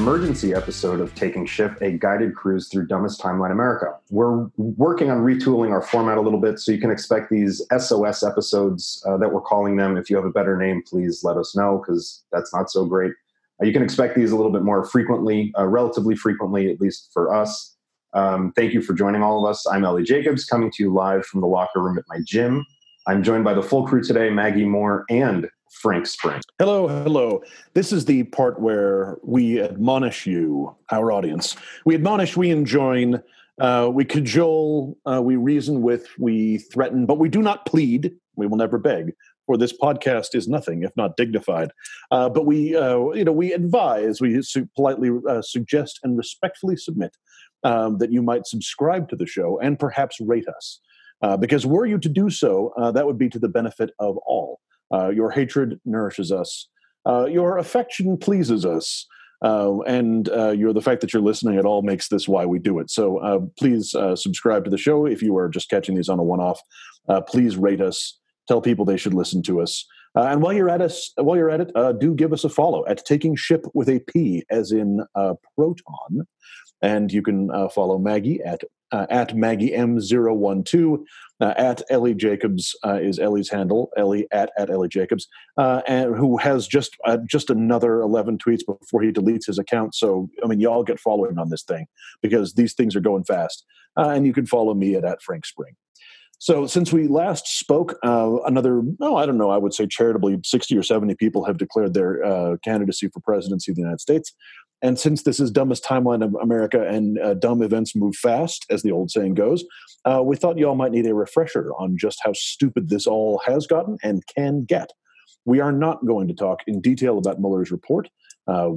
emergency episode of Taking Ship, a guided cruise through dumbest timeline America. We're working on retooling our format a little bit, so you can expect these SOS episodes uh, that we're calling them. If you have a better name, please let us know because that's not so great. Uh, you can expect these a little bit more frequently, uh, relatively frequently, at least for us. Um, thank you for joining all of us. I'm Ellie Jacobs, coming to you live from the locker room at my gym. I'm joined by the full crew today Maggie Moore and Frank Spring. Hello, hello. This is the part where we admonish you, our audience. We admonish, we enjoin, uh, we cajole, uh, we reason with, we threaten, but we do not plead. We will never beg. For this podcast is nothing if not dignified. Uh, but we, uh, you know, we advise, we su- politely uh, suggest, and respectfully submit um, that you might subscribe to the show and perhaps rate us. Uh, because were you to do so, that would be to the benefit of all. Uh, your hatred nourishes us. Uh, your affection pleases us. Uh, and uh, you're the fact that you're listening at all makes this why we do it. So uh, please uh, subscribe to the show if you are just catching these on a one-off. please rate us. Tell people they should listen to us. and while you're at us, while you're at it, do give us a follow at Taking Ship with a P, as in Proton. And you can follow Maggie at uh, at Maggie M012. Uh, at Ellie Jacobs uh, is Ellie's handle. Ellie at at Ellie Jacobs, uh, and who has just uh, just another eleven tweets before he deletes his account. So I mean, y'all get following on this thing because these things are going fast. Uh, and you can follow me at at Frank Spring. So since we last spoke, another no, I don't know, I would say charitably, sixty or seventy people have declared their candidacy for presidency of the United States. And since this is dumbest timeline of America and uh, dumb events move fast, as the old saying goes, uh, we thought y'all might need a refresher on just how stupid this all has gotten and can get. We are not going to talk in detail about Mueller's report. Uh,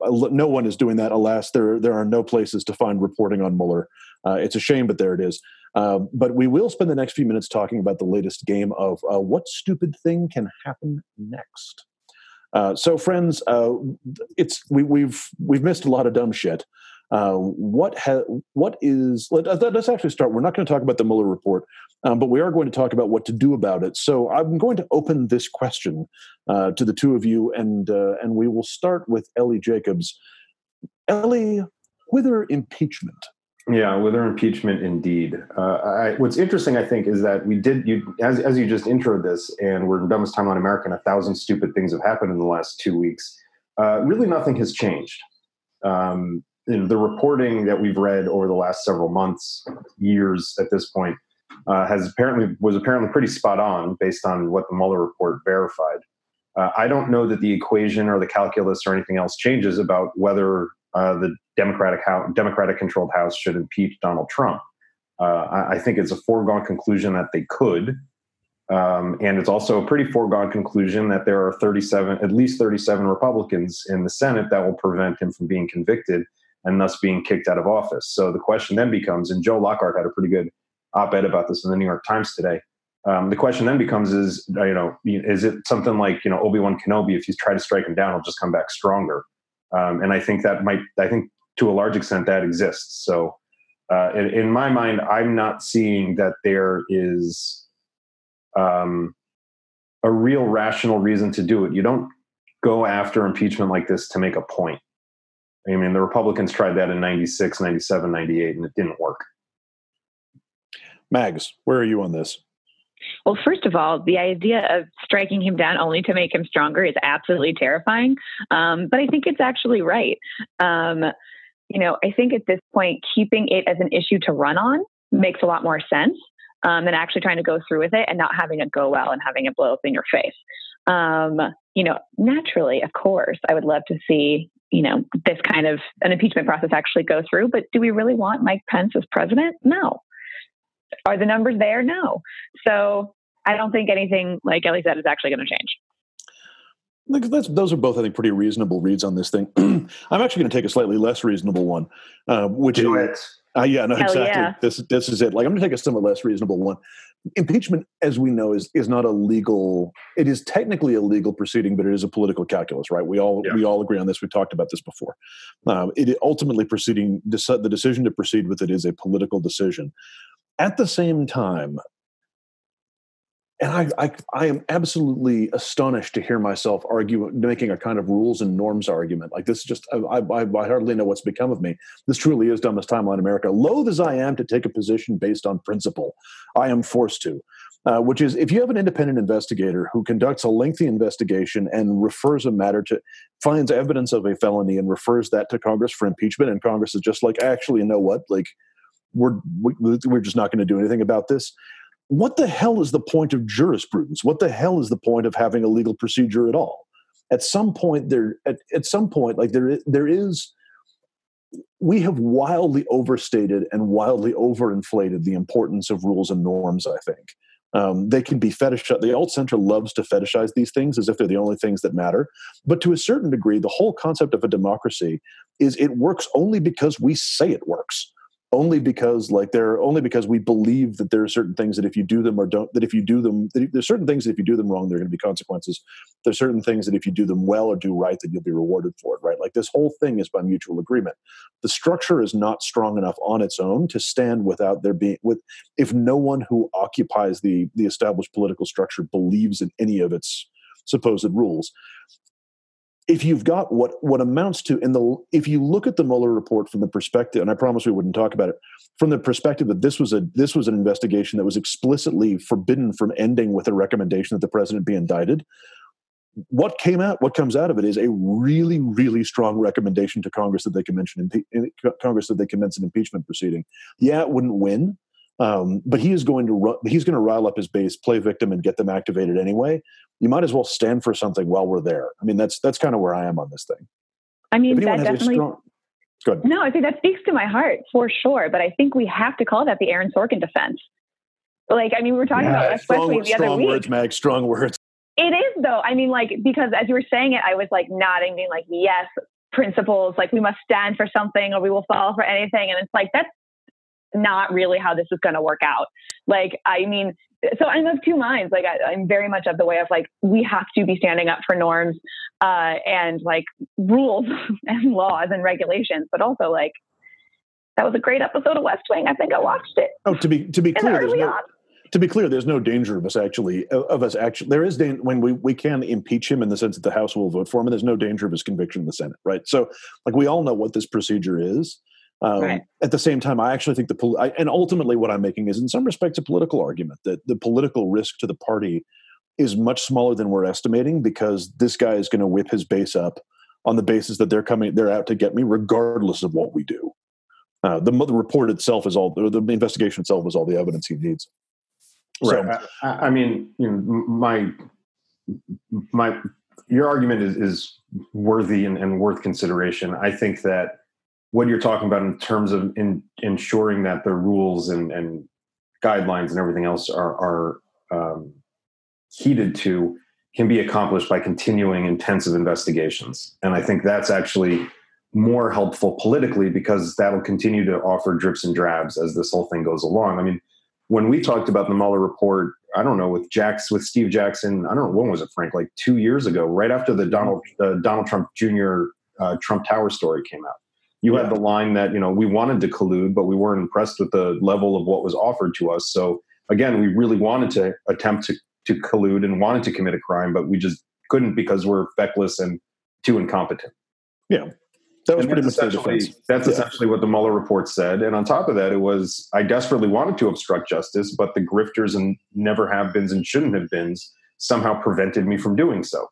no one is doing that. Alas, there there are no places to find reporting on Mueller. Uh, it's a shame, but there it is. Uh, but we will spend the next few minutes talking about the latest game of uh, what stupid thing can happen next. Uh, so, friends, uh, it's we, have we've, we've missed a lot of dumb shit. Uh, what ha- what is let, us actually start. We're not going to talk about the Mueller report, um, but we are going to talk about what to do about it. So, I'm going to open this question uh, to the two of you, and uh, and we will start with Ellie Jacobs. Ellie, whither impeachment? Yeah, with her impeachment, indeed. Uh, I, what's interesting, I think, is that we did you as as you just introed this, and we're in dumbest time on America, and a thousand stupid things have happened in the last two weeks. Uh, really, nothing has changed. Um, the reporting that we've read over the last several months, years at this point, uh, has apparently was apparently pretty spot on based on what the Mueller report verified. Uh, I don't know that the equation or the calculus or anything else changes about whether uh, the Democratic House, Democratic controlled House should impeach Donald Trump. Uh, I, I, think it's a foregone conclusion that they could, um, and it's also a pretty foregone conclusion that there are 37, at least 37 Republicans in the Senate that will prevent him from being convicted and thus being kicked out of office. So the question then becomes, and Joe Lockhart had a pretty good op-ed about this in the New York Times today. Um, the question then becomes: Is you know, is it something like you know Obi Wan Kenobi? If you try to strike him down, he'll just come back stronger. Um, and I think that might, I think to a large extent that exists. So uh, in, in, my mind, I'm not seeing that there is um, a real rational reason to do it. You don't go after impeachment like this to make a point. I mean, the Republicans tried that in 96, 97, 98, and it didn't work. Mags, where are you on this? Well, first of all, the idea of striking him down only to make him stronger is absolutely terrifying. Um, but I think it's actually right. Um, you know, I think at this point, keeping it as an issue to run on makes a lot more sense um, than actually trying to go through with it and not having it go well and having it blow up in your face. Um, you know, naturally, of course, I would love to see you know this kind of an impeachment process actually go through. But do we really want Mike Pence as president? No. Are the numbers there? No. So I don't think anything, like Ellie said, is actually going to change. That's, those are both, I think, pretty reasonable reads on this thing. I'm actually going to take a slightly less reasonable one, uh, which Do is uh, yeah, no, Hell exactly. Yeah. This this is it. Like I'm going to take a somewhat less reasonable one. Impeachment, as we know, is is not a legal. It is technically a legal proceeding, but it is a political calculus, right? We all yeah. we all agree on this. We've talked about this before. Um, it ultimately proceeding the decision to proceed with it is a political decision. At the same time, and I, I, I am absolutely astonished to hear myself argue making a kind of rules and norms argument like this. Is just I, I, I hardly know what's become of me. This truly is dumbest timeline in America. Loath as I am to take a position based on principle, I am forced to. Uh, which is if you have an independent investigator who conducts a lengthy investigation and refers a matter to finds evidence of a felony and refers that to Congress for impeachment, and Congress is just like, actually, you know what, like we're we, we're just not going to do anything about this what the hell is the point of jurisprudence? What the hell is the point of having a legal procedure at all? At some point, there at, at some point, like there there is, we have wildly overstated and wildly overinflated the importance of rules and norms. I think um, they can be fetishized. The alt center loves to fetishize these things as if they're the only things that matter. But to a certain degree, the whole concept of a democracy is it works only because we say it works only because like they're only because we believe that there are certain things that if you do them or don't that if you do them there's certain things that if you do them wrong there are going to be consequences. There's certain things that if you do them well or do right that you'll be rewarded for it right? Like this whole thing is by mutual agreement. The structure is not strong enough on its own to stand without there being with if no one who occupies the the established political structure believes in any of its supposed rules if you've got what what amounts to in the if you look at the Mueller report from the perspective, and I promise we wouldn't talk about it from the perspective that this was a this was an investigation that was explicitly forbidden from ending with a recommendation that the president be indicted. What came out, what comes out of it, is a really, really strong recommendation to Congress that they Congress that they commence an impeachment proceeding. Yeah, it wouldn't win, um, but he is going to ru- he's going to rile up his base, play victim, and get them activated anyway you might as well stand for something while we're there. I mean, that's that's kind of where I am on this thing. I mean, that definitely. Strong, Good. No, I think that speaks to my heart for sure. But I think we have to call that the Aaron Sorkin defense. Like, I mean, we were talking yeah, about especially the other week. words, Mag. Strong words. It is though. I mean, like because as you were saying it, I was like nodding, being like, "Yes, principles. Like we must stand for something, or we will fall for anything." And it's like that's not really how this is going to work out. Like, I mean, so I'm of two minds. Like I, am very much of the way of like we have to be standing up for norms uh, and like rules and laws and regulations, but also like that was a great episode of West Wing. I think I watched it. Oh, to be to be clear, there's no, to be clear, there's no danger of us actually of us actually. There is danger when we we can impeach him in the sense that the House will vote for him, and there's no danger of his conviction in the Senate, right? So, like we all know what this procedure is. Um, right. At the same time, I actually think the pol- I, and ultimately what I'm making is in some respects a political argument that the political risk to the party is much smaller than we're estimating because this guy is going to whip his base up on the basis that they're coming they're out to get me regardless of what we do. Uh, the, the report itself is all the investigation itself is all the evidence he needs. Right. So, I, I mean, you know, my my your argument is is worthy and, and worth consideration. I think that what you're talking about in terms of in, ensuring that the rules and, and guidelines and everything else are, are um, heeded to can be accomplished by continuing intensive investigations. And I think that's actually more helpful politically because that'll continue to offer drips and drabs as this whole thing goes along. I mean, when we talked about the Mueller report, I don't know with Jacks with Steve Jackson, I don't know when was it, Frank, like two years ago, right after the Donald uh, Donald Trump Jr. Uh, Trump Tower story came out you yeah. had the line that you know we wanted to collude but we weren't impressed with the level of what was offered to us so again we really wanted to attempt to, to collude and wanted to commit a crime but we just couldn't because we're feckless and too incompetent yeah that was and pretty much essentially, That's yeah. essentially what the Mueller report said. And on top of that, it was I desperately wanted to obstruct justice, but the grifters and never have beens and shouldn't have beens somehow prevented me from doing so.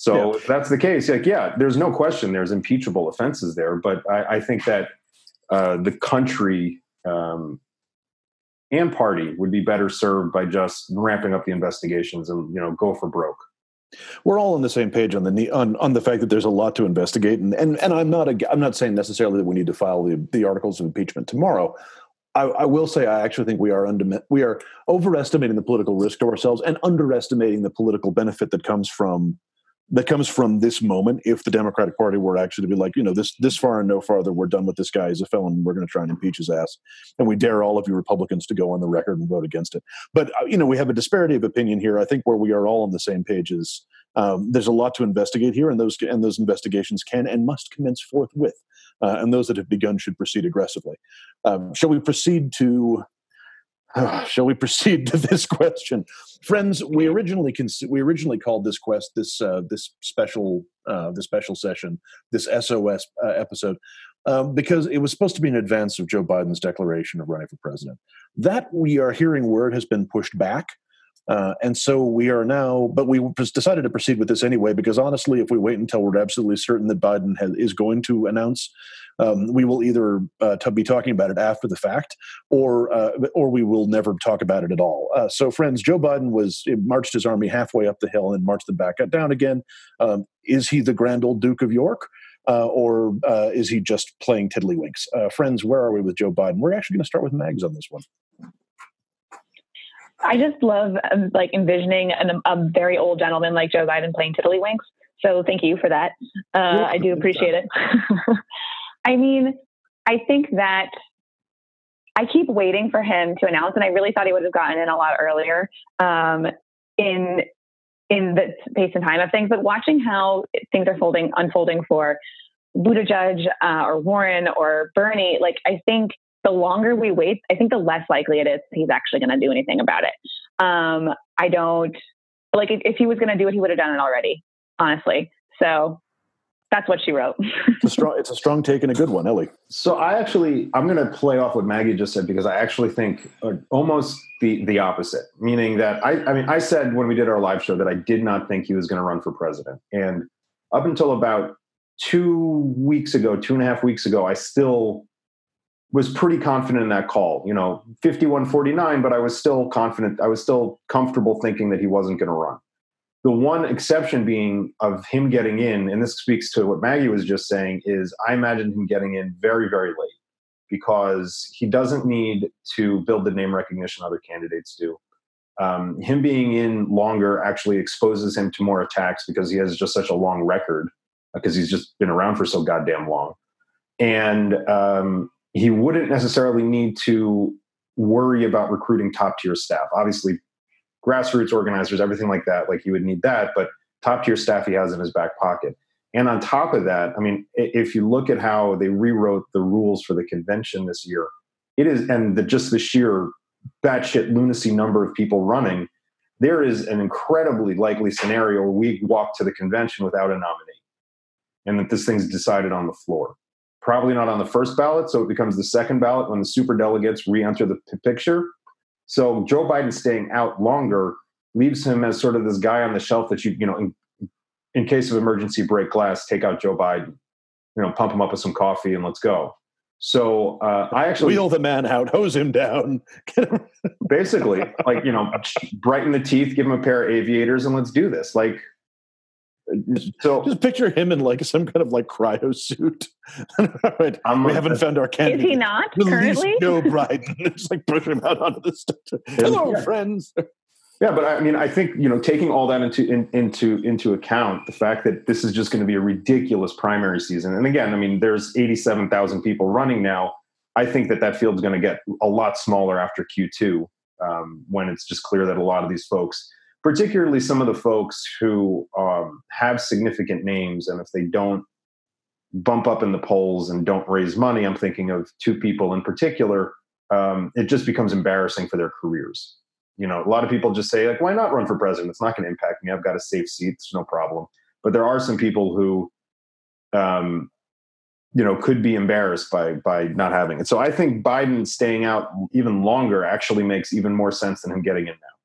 So yeah. if that's the case, like, yeah, there's no question there's impeachable offenses there, but I, I think that uh, the country um, and party would be better served by just ramping up the investigations and you know go for broke. We're all on the same page on the on, on the fact that there's a lot to investigate, and and, and I'm not a, I'm not saying necessarily that we need to file the, the articles of impeachment tomorrow. I, I, will say I actually think we are under, we are overestimating the political risk to ourselves and underestimating the political benefit that comes from that comes from this moment if the democratic party were actually to be like you know this this far and no farther we're done with this guy he's a felon we're going to try and impeach his ass and we dare all of you republicans to go on the record and vote against it. But uh, you know we have a disparity of opinion here. I think where we are all on the same page is um, there's a lot to investigate here and those and those investigations can and must commence forthwith uh, and those that have begun should proceed aggressively. Um, shall we proceed to Shall we proceed to this question, friends? We originally cons- we originally called this quest this uh, this special uh, the special session this SOS uh, episode um, because it was supposed to be in advance of Joe Biden's declaration of running for president. That we are hearing word has been pushed back. Uh, and so we are now, but we decided to proceed with this anyway because honestly, if we wait until we're absolutely certain that Biden has, is going to announce, um, we will either uh, to be talking about it after the fact, or uh, or we will never talk about it at all. Uh, so, friends, Joe Biden was marched his army halfway up the hill and marched them back down again. Um, is he the grand old Duke of York? Uh, or uh, is he just playing tiddlywinks? Uh, friends, where are we with Joe Biden? We're actually going to start with Mags on this one. I just love um, like envisioning an, a very old gentleman like Joe Biden playing tiddlywinks. So thank you for that. Uh, I do appreciate it. I mean, I think that I keep waiting for him to announce, and I really thought he would have gotten in a lot earlier um, in in the pace and time of things. But watching how things are folding unfolding for Buttigieg uh, or Warren or Bernie, like I think the longer we wait, I think the less likely it is he's actually going to do anything about it. Um, I don't like if, if he was going to do it, he would have done it already, honestly. So that's what she wrote. it's, a strong, it's a strong take and a good one, Ellie. So I actually, I'm going to play off what Maggie just said because I actually think uh, almost the the opposite. Meaning that I, I mean, I said when we did our live show that I did not think he was going to run for president, and up until about two weeks ago, two and a half weeks ago, I still was pretty confident in that call. You know, 51-49, but I was still confident. I was still comfortable thinking that he wasn't going to run. The one exception being of him getting in, and this speaks to what Maggie was just saying, is I imagine him getting in very, very late because he doesn't need to build the name recognition other candidates do. Um, him being in longer actually exposes him to more attacks because he has just such a long record because he's just been around for so goddamn long. And um, he wouldn't necessarily need to worry about recruiting top tier staff. Obviously, grassroots organizers, everything like that, like he would need that, but top tier staff he has in his back pocket. And on top of that, I mean, if you look at how they rewrote the rules for the convention this year, it is, and the, just the sheer batshit lunacy number of people running, there is an incredibly likely scenario where we walk to the convention without a nominee and that this thing's decided on the floor probably not on the first ballot. So it becomes the second ballot when the super delegates re enter the p- picture. So Joe Biden staying out longer leaves him as sort of this guy on the shelf that you, you know, in, in case of emergency, break glass, take out Joe Biden, you know, pump him up with some coffee and let's go. So uh, I actually wheel the man out, hose him down. basically, like you know, brighten the teeth, give him a pair of aviators, and let's do this. Like so just picture him in like some kind of like cryo suit. right. we haven't found our candidate. Is he not Release currently? Joe Biden. just like push him out onto the stage. Hello, yeah. friends. Yeah, but I mean, I think you know, taking all that into in, into into account, the fact that this is just going to be a ridiculous primary season, and again, I mean, there's 87,000 people running now. I think that that field's going to get a lot smaller after Q2, um, when it's just clear that a lot of these folks particularly some of the folks who um, have significant names, and if they don't bump up in the polls and don't raise money, I'm thinking of two people in particular. Um, it just becomes embarrassing for their careers. You know, a lot of people just say, like, why not run for president? It's not going to impact me. I've got a safe seat. It's no problem. But there are some people who, um, you know, could be embarrassed by by not having it. So I think Biden staying out even longer actually makes even more sense than him getting in now.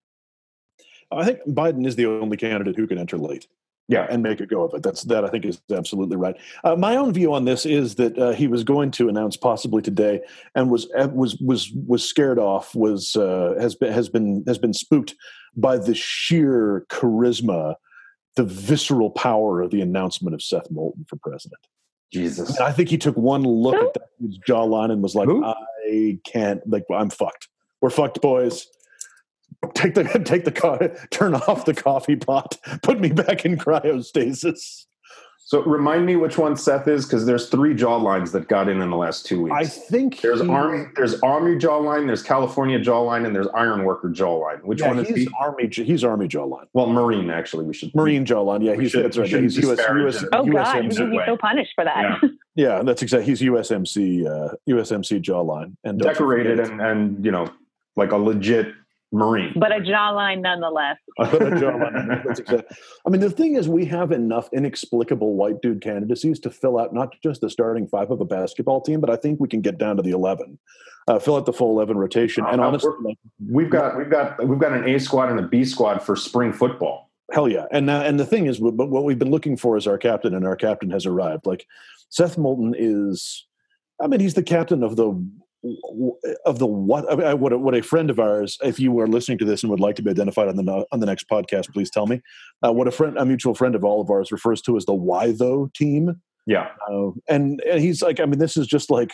I think Biden is the only candidate who can enter late. Yeah, and make a go of it. That's that. I think is absolutely right. Uh, my own view on this is that uh, he was going to announce possibly today, and was uh, was was was scared off. Was uh, has been has been has been spooked by the sheer charisma, the visceral power of the announcement of Seth Moulton for president. Jesus, I, I think he took one look at that jawline and was like, Who? "I can't. Like, I'm fucked. We're fucked, boys." Take the take the car, turn off the coffee pot, put me back in cryostasis. So remind me which one Seth is because there's three jaw lines that got in in the last two weeks. I think there's he, army, there's army jawline, there's California jawline, and there's ironworker jawline. Which yeah, one is he? Army, he's army jawline. Well, Marine actually. We should Marine jawline. Yeah, he's should, that's right. He's US, US, Oh God, he's so punished for that. Yeah, yeah that's exactly. He's USMC uh, USMC jawline and decorated and and you know like a legit Marine. But a jawline nonetheless. I mean, the thing is, we have enough inexplicable white dude candidacies to fill out not just the starting five of a basketball team, but I think we can get down to the eleven, uh, fill out the full eleven rotation. And uh, honestly, we've got we've got we've got an A squad and a B squad for spring football. Hell yeah! And uh, and the thing is, what we've been looking for is our captain, and our captain has arrived. Like Seth Moulton is, I mean, he's the captain of the of the what I mean, what a, what a friend of ours if you are listening to this and would like to be identified on the on the next podcast please tell me. Uh, what a friend a mutual friend of all of ours refers to as the why though team. Yeah. Uh, and and he's like i mean this is just like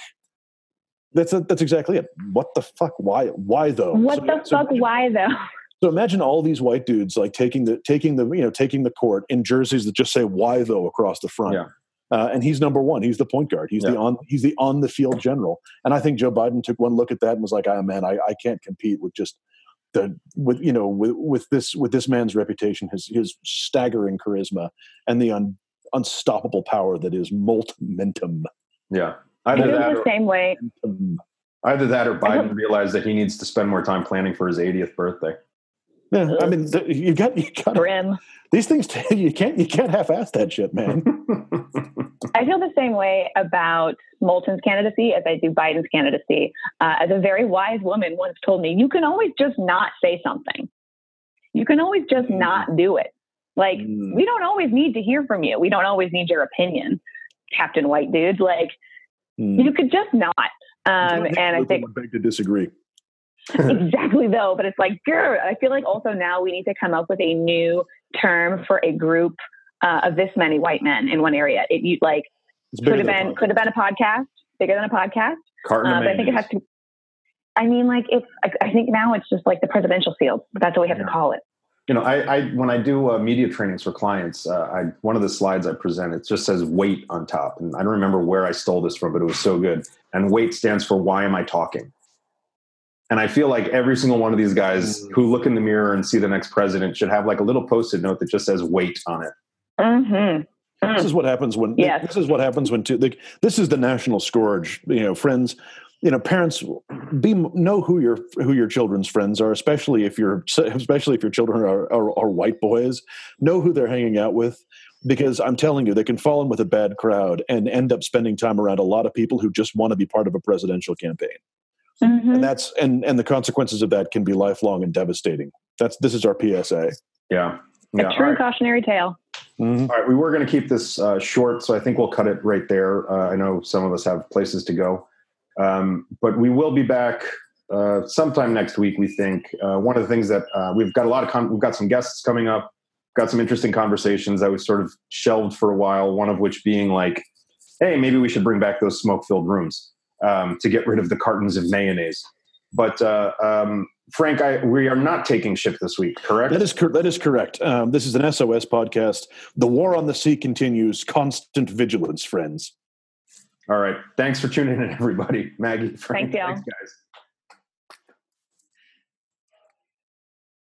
that's a, that's exactly it. What the fuck? Why why though? What so, the so fuck? imagine, why though? So imagine all these white dudes like taking the taking the you know taking the court in jerseys that just say why though across the front. Yeah uh, and he's number one. He's the point guard. He's yeah. the on he's the on the field general. And I think Joe Biden took one look at that and was like, "Ah, oh, man, I, I can't compete with just the with you know with with this with this man's reputation, his his staggering charisma, and the un, unstoppable power that is momentum." Yeah, either that the or, same way. Either that or Biden realized that he needs to spend more time planning for his 80th birthday. Yeah, I mean, you got you got grim. These things you can't you can't half-ass that shit, man. I feel the same way about Moulton's candidacy as I do Biden's candidacy. Uh, as a very wise woman once told me, you can always just not say something. You can always just mm. not do it. Like mm. we don't always need to hear from you. We don't always need your opinion, Captain White Dude. Like mm. you could just not. Um, and I think beg to disagree. exactly though but it's like girl i feel like also now we need to come up with a new term for a group uh, of this many white men in one area. It you like could have been could have been a podcast bigger than a podcast. Carton uh, but i think it has to i mean like it's I, I, think now it's just like the presidential field that's what we have yeah. to call it. You know I, I when i do uh, media trainings for clients uh, I, one of the slides i present it just says wait on top and i don't remember where i stole this from but it was so good. And wait stands for why am i talking? And I feel like every single one of these guys mm-hmm. who look in the mirror and see the next president should have like a little post-it note that just says "wait" on it. Mm-hmm. This is what happens when. Yes. This is what happens when two. Like, this is the national scourge. You know, friends. You know, parents be know who your who your children's friends are, especially if you're especially if your children are, are, are white boys. Know who they're hanging out with because I'm telling you, they can fall in with a bad crowd and end up spending time around a lot of people who just want to be part of a presidential campaign. Mm-hmm. And that's and and the consequences of that can be lifelong and devastating. That's this is our PSA. Yeah. yeah. A true right. cautionary tale. Mm-hmm. All right, we were going to keep this uh, short, so I think we'll cut it right there. Uh, I know some of us have places to go, um, but we will be back uh, sometime next week. We think uh, one of the things that uh, we've got a lot of con- we've got some guests coming up, got some interesting conversations that we sort of shelved for a while. One of which being like, hey, maybe we should bring back those smoke filled rooms um, to get rid of the cartons of mayonnaise. But uh, um, Frank, I, we are not taking ship this week, correct? That is, cor- that is correct. Um, this is an SOS podcast. The war on the sea continues. Constant vigilance, friends. All right. Thanks for tuning in, everybody. Maggie, Frank, thanks, thanks guys.